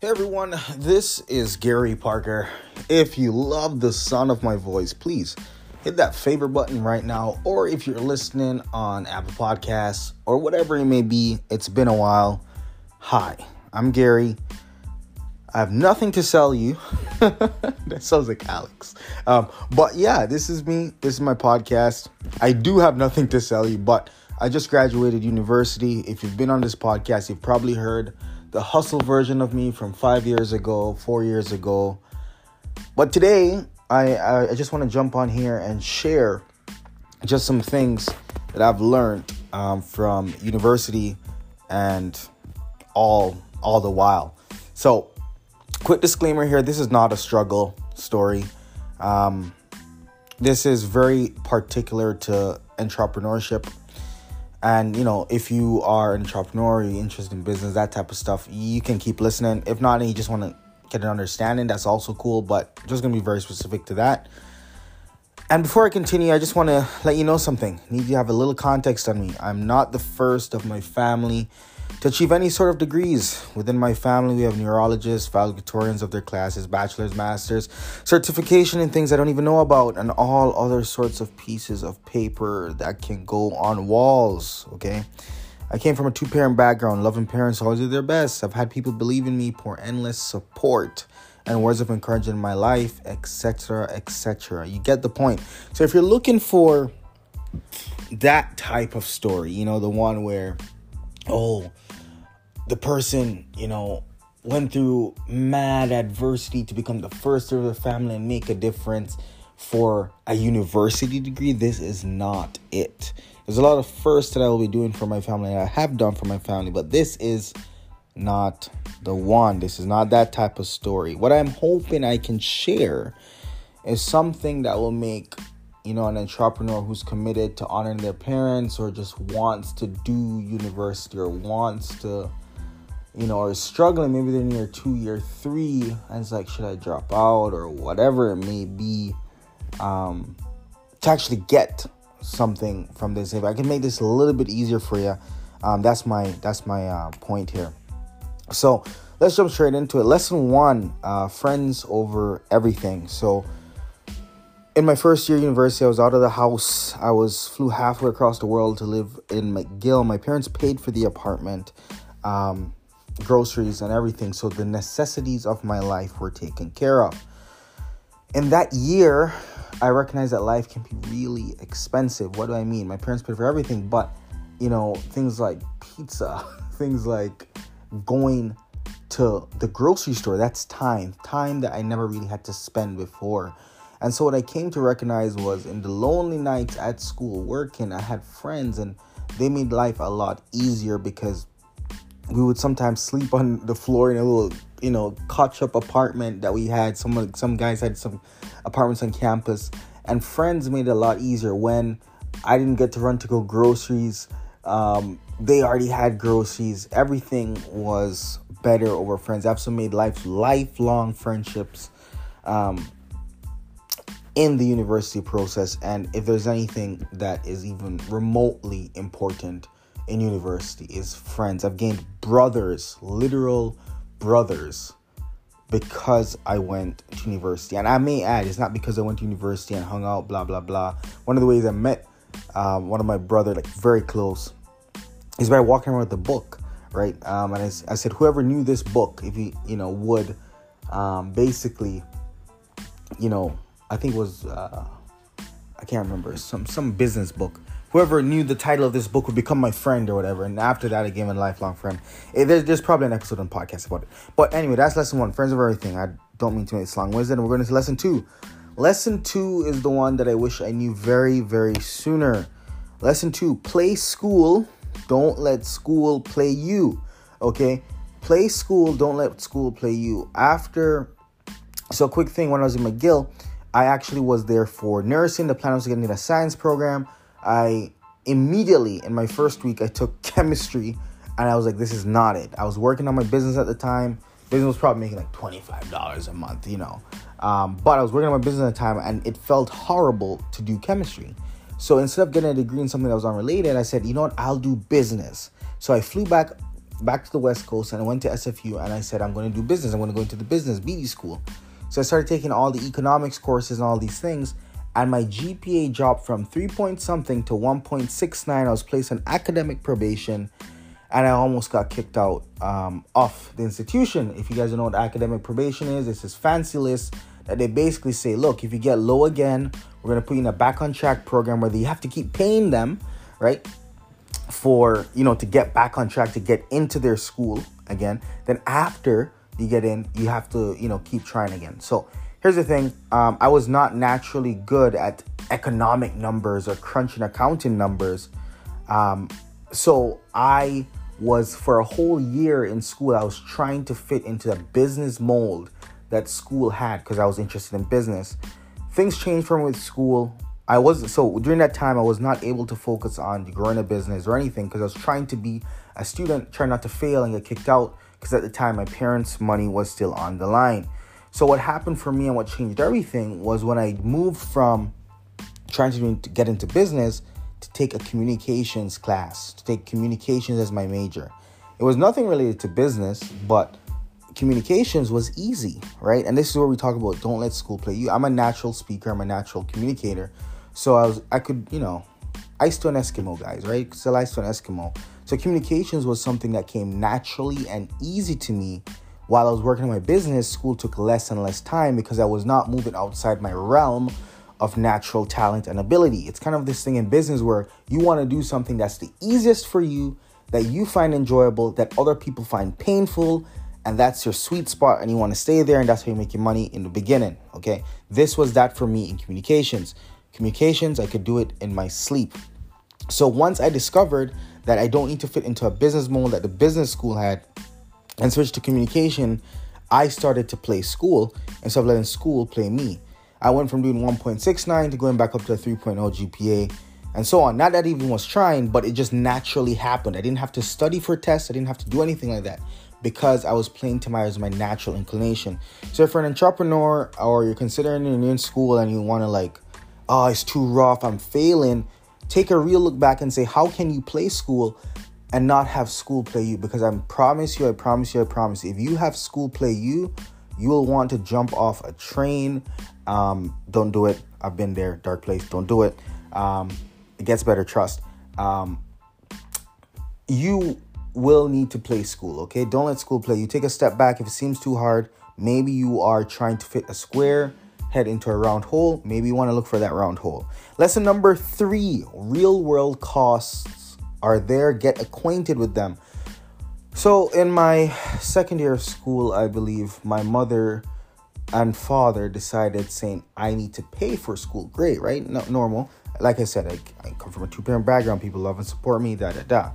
Hey everyone, this is Gary Parker. If you love the sound of my voice, please hit that favorite button right now. Or if you're listening on Apple Podcasts or whatever it may be, it's been a while. Hi, I'm Gary. I have nothing to sell you. that sounds like Alex. Um, but yeah, this is me. This is my podcast. I do have nothing to sell you, but I just graduated university. If you've been on this podcast, you've probably heard the hustle version of me from five years ago, four years ago. But today, I, I just want to jump on here and share just some things that I've learned um, from university and all all the while. So quick disclaimer here this is not a struggle story. Um, this is very particular to entrepreneurship. And, you know, if you are an entrepreneur, you're interested in business, that type of stuff, you can keep listening. If not, and you just want to get an understanding, that's also cool, but just to be very specific to that. And before I continue, I just want to let you know something. I need you to have a little context on me. I'm not the first of my family to achieve any sort of degrees. Within my family, we have neurologists, valedictorians of their classes, bachelor's, master's, certification in things I don't even know about, and all other sorts of pieces of paper that can go on walls, okay? I came from a two parent background. Loving parents always do their best. I've had people believe in me, pour endless support and words of encouragement in my life, etc., etc. You get the point. So if you're looking for that type of story, you know, the one where, oh, the person, you know, went through mad adversity to become the first of the family and make a difference for a university degree, this is not it. There's a lot of firsts that I will be doing for my family, and I have done for my family, but this is not the one. This is not that type of story. What I'm hoping I can share is something that will make you know an entrepreneur who's committed to honoring their parents or just wants to do university or wants to you know, are struggling, maybe they're near two, year three, and it's like, should I drop out or whatever it may be, um, to actually get something from this. If I can make this a little bit easier for you, um, that's my that's my uh, point here. So let's jump straight into it. Lesson one: uh, friends over everything. So in my first year university, I was out of the house. I was flew halfway across the world to live in McGill. My parents paid for the apartment. Um, groceries and everything. So the necessities of my life were taken care of. In that year, I recognized that life can be really expensive. What do I mean? My parents paid for everything, but you know, things like pizza, things like going to the grocery store, that's time, time that I never really had to spend before. And so what I came to recognize was in the lonely nights at school working, I had friends and they made life a lot easier because we would sometimes sleep on the floor in a little you know cotch up apartment that we had. Some some guys had some apartments on campus. And friends made it a lot easier when i didn't get to run to go groceries. Um, they already had groceries. Everything was better over friends. I've also made life lifelong friendships um, in the university process. And if there's anything that is even remotely important in university is friends. I've gained brothers, literal brothers, because I went to university. And I may add, it's not because I went to university and hung out, blah, blah, blah. One of the ways I met um, one of my brother, like very close, is by walking around with a book, right? Um, and I, I, said, whoever knew this book, if you, you know, would um, basically, you know, I think was, uh, I can't remember, some, some business book whoever knew the title of this book would become my friend or whatever. And after that, I became a lifelong friend. It, there's, there's probably an episode on podcast about it. But anyway, that's lesson one. Friends of everything. I don't mean to make this long winded. We're going to lesson two. Lesson two is the one that I wish I knew very, very sooner. Lesson two: play school. Don't let school play you. Okay, play school. Don't let school play you. After, so quick thing. When I was in McGill, I actually was there for nursing. The plan was to get into a science program. I immediately in my first week I took chemistry and I was like, this is not it. I was working on my business at the time. Business was probably making like $25 a month, you know. Um, but I was working on my business at the time and it felt horrible to do chemistry. So instead of getting a degree in something that was unrelated, I said, you know what, I'll do business. So I flew back back to the West Coast and I went to SFU and I said, I'm to do business. I'm to go into the business Beedie school. So I started taking all the economics courses and all these things. And my GPA dropped from 3 point something to 1.69. I was placed on academic probation and I almost got kicked out um, off the institution. If you guys don't know what academic probation is, it's this fancy list that they basically say, look, if you get low again, we're to put you in a back on track program where you have to keep paying them, right? for you know to get back on track to get into their school again then after you get in you have to you know keep trying again so here's the thing um, i was not naturally good at economic numbers or crunching accounting numbers. Um, so i was for a whole year in school i was trying to fit into the business mold that school had because i was interested in business. Things changed me with school. I was so during that time I was not able to focus on growing a business or anything because I was trying to be a student, trying not to fail and get kicked out because at the time my parents' money was still on the line. So what happened for me and what changed everything was when I moved from trying to get into business to take a communications class, to take communications as my major. It was nothing related to business, but communications was easy, right? And this is where we talk about don't let school play you. I'm a natural speaker, I'm a natural communicator. So I was I could, you know, ice to an Eskimo guys, right? Still ice to an Eskimo. So communications was something that came naturally and easy to me while I was working on my business. School took less and less time because I was not moving outside my realm of natural talent and ability. It's kind of this thing in business where you want to do something that's the easiest for you, that you find enjoyable, that other people find painful, and that's your sweet spot and you want to stay there and that's how you make your money in the beginning okay this was that for me in communications Communications, I could do it in my sleep. So once I discovered that I don't need to fit into a business mold that the business school had and switched to communication, I started to play school instead of letting school play me. I went from doing 1.69 to going back up to a 3.0 GPA and so on. Not that I even was trying, but it just naturally happened. I didn't have to study for tests, I didn't have to do anything like that because I was playing to my as my natural inclination. So if you're an entrepreneur or you're considering you're in school and you want to like oh, it's too rough, I'm failing, take a real look back and say, how can you play school and not have school play you? Because I promise you, I promise you, I promise you, if you have school play you, you will want to jump off a train. Um, don't do it. I've been there, dark place. Don't do it. Um, it gets better, trust. Um, you will need to play school, okay? Don't let school play you. Take a step back if it seems too hard. Maybe you are trying to fit a square head into a round hole, maybe you want to look for that round hole. Lesson number three real world costs are there, get acquainted with them. So, in my second year of school, I believe my mother and father decided saying, I need to pay for school. Great, right? No, normal. Like I said, I, I come from a two parent background. People love and support me, da da da.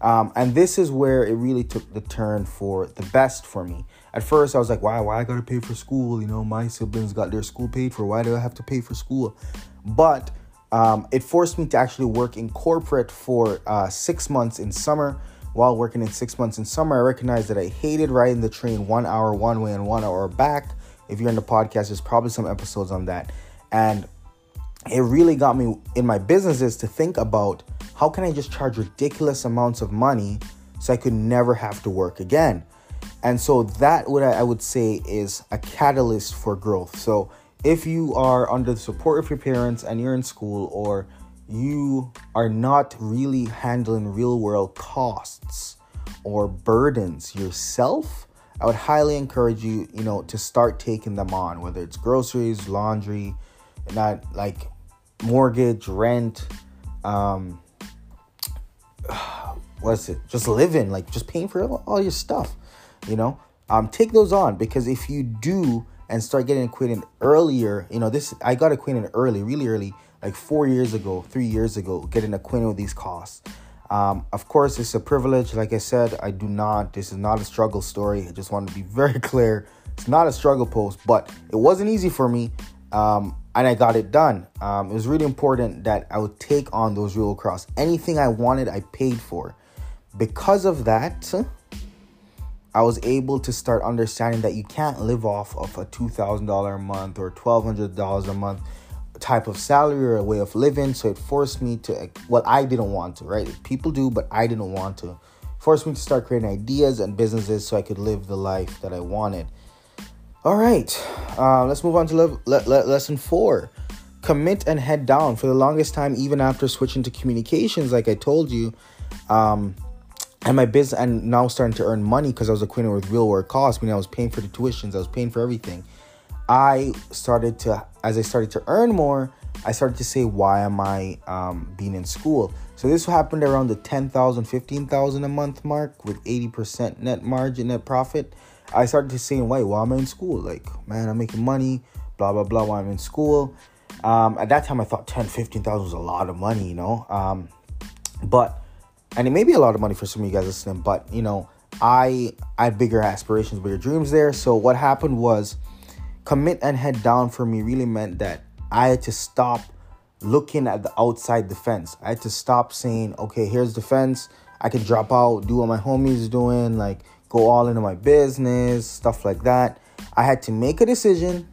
Um, and this is where it really took the turn for the best for me. At first, I was like, why, why I gotta pay for school? You know, my siblings got their school paid for. Why do I have to pay for school? But um, it forced me to actually work in corporate for uh, six months in summer. While working in six months in summer, I recognized that I hated riding the train one hour one way and one hour back. If you're in the podcast, there's probably some episodes on that. And it really got me in my businesses to think about how can I just charge ridiculous amounts of money so I could never have to work again? And so that what I would say is a catalyst for growth. So if you are under the support of your parents and you're in school or you are not really handling real world costs or burdens yourself, I would highly encourage you, you know, to start taking them on, whether it's groceries, laundry, not like mortgage, rent, um, what's it? Just living, like just paying for all your stuff, you know. Um, take those on because if you do and start getting acquainted earlier, you know this. I got acquainted early, really early, like four years ago, three years ago, getting acquainted with these costs. Um, of course, it's a privilege. Like I said, I do not. This is not a struggle story. I just want to be very clear. It's not a struggle post, but it wasn't easy for me. Um, and I got it done. Um, it was really important that I would take on those real cross. Anything I wanted, I paid for. Because of that, I was able to start understanding that you can't live off of a $2,000 a month or $1,200 a month type of salary or a way of living. So it forced me to, well, I didn't want to, right? People do, but I didn't want to. forced me to start creating ideas and businesses so I could live the life that I wanted. All right, uh, let's move on to le- le- le- lesson four. Commit and head down. For the longest time, even after switching to communications, like I told you, um, and my business, and now starting to earn money because I was acquainted with real world costs. Meaning I was paying for the tuitions, I was paying for everything. I started to, as I started to earn more, I started to say, why am I um, being in school? So this happened around the 10,000, 15,000 a month mark with 80% net margin, net profit. I started to say, wait, why am I in school? Like, man, I'm making money, blah, blah, blah, while I'm in school. Um, at that time, I thought 10, 15,000 was a lot of money, you know? Um, but, and it may be a lot of money for some of you guys listening, but, you know, I, I had bigger aspirations, bigger dreams there. So what happened was commit and head down for me really meant that I had to stop looking at the outside defense. I had to stop saying, okay, here's the fence. I can drop out, do what my homies doing, like go all into my business, stuff like that. I had to make a decision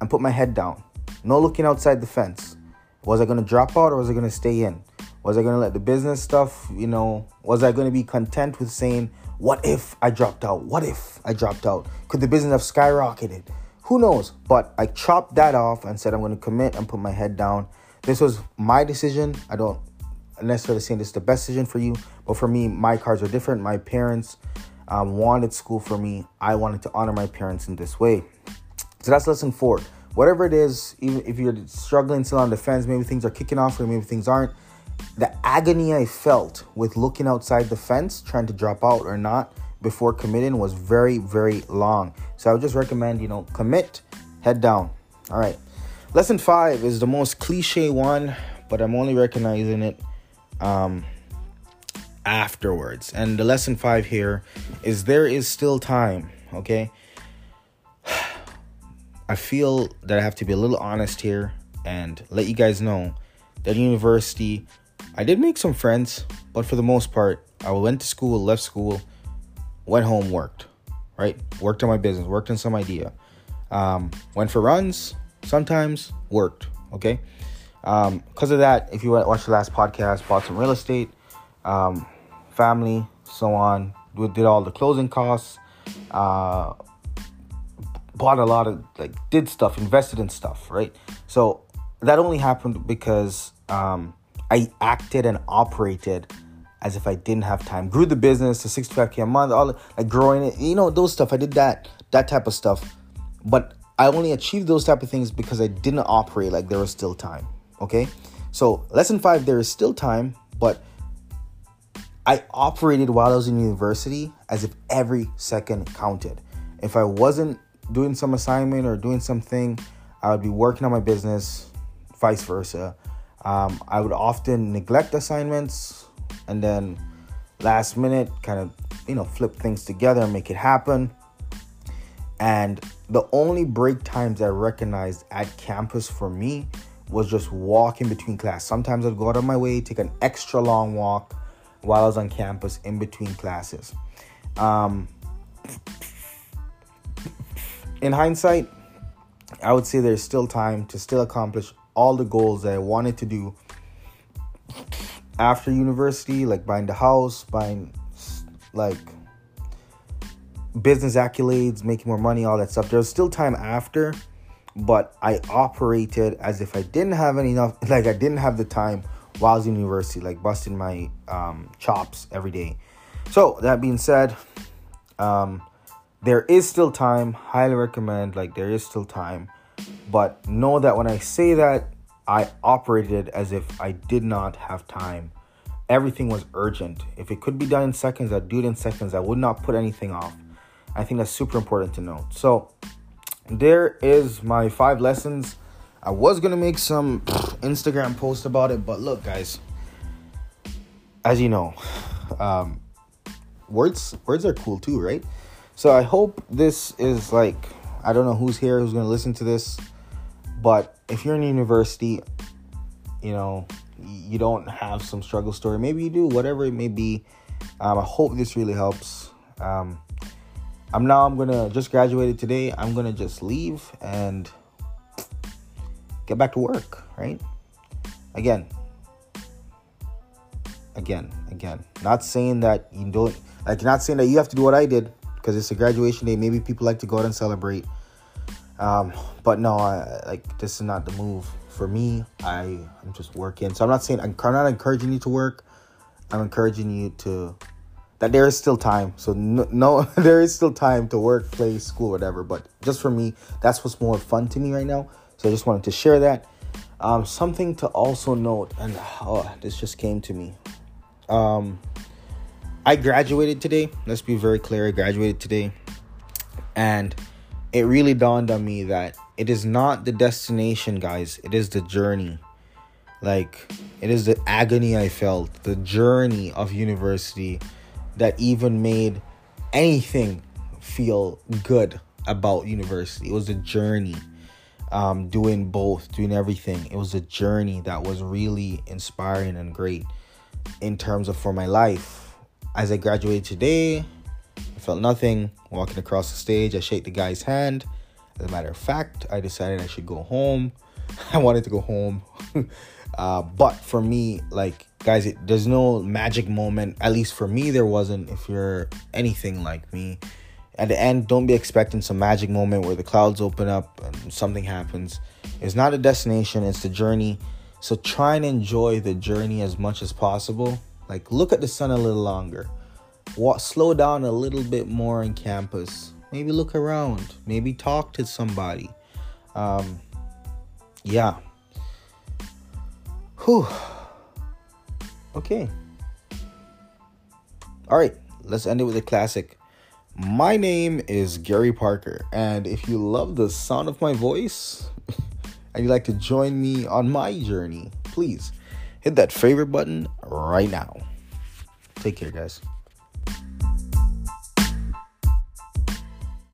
and put my head down. No looking outside the fence. Was I going to drop out or was I going to stay in? Was I going to let the business stuff, you know, was I going to be content with saying, what if I dropped out? What if I dropped out? Could the business have skyrocketed? Who knows? But I chopped that off and said I'm going to commit and put my head down. This was my decision. I don't necessarily saying this is the best decision for you, but for me, my cards are different. My parents um, wanted school for me. I wanted to honor my parents in this way. So that's lesson four. Whatever it is, even if you're struggling still on the fence, maybe things are kicking off or maybe things aren't. The agony I felt with looking outside the fence, trying to drop out or not before committing was very, very long. So I would just recommend, you know, commit, head down. All right. Lesson five is the most cliche one, but I'm only recognizing it um, afterwards. And the lesson five here is there is still time, okay? I feel that I have to be a little honest here and let you guys know that university, I did make some friends, but for the most part, I went to school, left school, went home, worked, right? Worked on my business, worked on some idea. Um, went for runs, sometimes worked, okay? Um, because of that, if you watch the last podcast, bought some real estate, um, family, so on, we did all the closing costs, uh, bought a lot of, like, did stuff, invested in stuff, right? So that only happened because um, I acted and operated as if I didn't have time. Grew the business to 65k a month, all like growing it, you know, those stuff. I did that, that type of stuff. But I only achieved those type of things because I didn't operate like there was still time. Okay. So lesson five, there is still time, but I operated while I was in university as if every second counted. If I wasn't doing some assignment or doing something, I would be working on my business, vice versa. Um, I would often neglect assignments and then last minute kind of you know flip things together and make it happen. And the only break times i recognized at campus for me was just walking between class. Sometimes i'd go out of my way take an extra long walk while i was on campus in between classes. Um, in hindsight i would say there's still time to still accomplish all the goals that i wanted to do after university, like buying the house, buying like business accolades, making more money, all that stuff. There's still time after, but I operated as if I didn't have enough, like I didn't have the time while I was in university, like busting my um, chops every day. So that being said, um, there is still time. Highly recommend. Like there is still time, but know that when I say that, I operated as if I did not have time. Everything was urgent. If it could be done in seconds, I'd do it in seconds. I would not put anything off. I think that's super important to note. So, there is my five lessons. I was gonna make some Instagram post about it, but look, guys, as you know, um, words words are cool too, right? So I hope this is like I don't know who's here who's gonna listen to this, but if you're in university, you know, you don't have some struggle story, maybe you do, whatever it may be. Um, I hope this really helps. Um, I'm now I'm gonna just graduated today. I'm gonna just leave and get back to work, right? Again, again, again, not saying that you don't like, not saying that you have to do what I did because it's a graduation day. Maybe people like to go out and celebrate. Um, but no, I, like this is not the move for me. I I'm just working. So I'm not saying I'm not encouraging you to work. I'm encouraging you to that there is still time. So no, no there is still time to work, play, school, whatever. But just for me, that's what's more fun to me right now. So I just wanted to share that. Um, something to also note, and oh, this just came to me. Um, I graduated today. Let's be very clear. I graduated today, and it really dawned on me that it is not the destination, guys. It is the journey. Like it is the agony I felt, the journey of university that even made anything feel good about university. It was a journey. Um, doing both, doing everything. It was a journey that was really inspiring and great in terms of for my life. As I graduated today, felt nothing walking across the stage. I shake the guy's hand. As a matter of fact, I decided I should go home. I wanted to go home. uh, but for me, like, guys it, there's no magic moment at least for me there wasn't if you're anything like me at the end don't be expecting some magic moment where the clouds open up and something happens it's not a destination it's the journey so try and enjoy the journey as much as possible like look at the sun a little longer Walk, slow down a little bit more on campus maybe look around maybe talk to somebody um yeah Whew. Okay. All right, let's end it with a classic. My name is Gary Parker, and if you love the sound of my voice and you'd like to join me on my journey, please hit that favorite button right now. Take care, guys.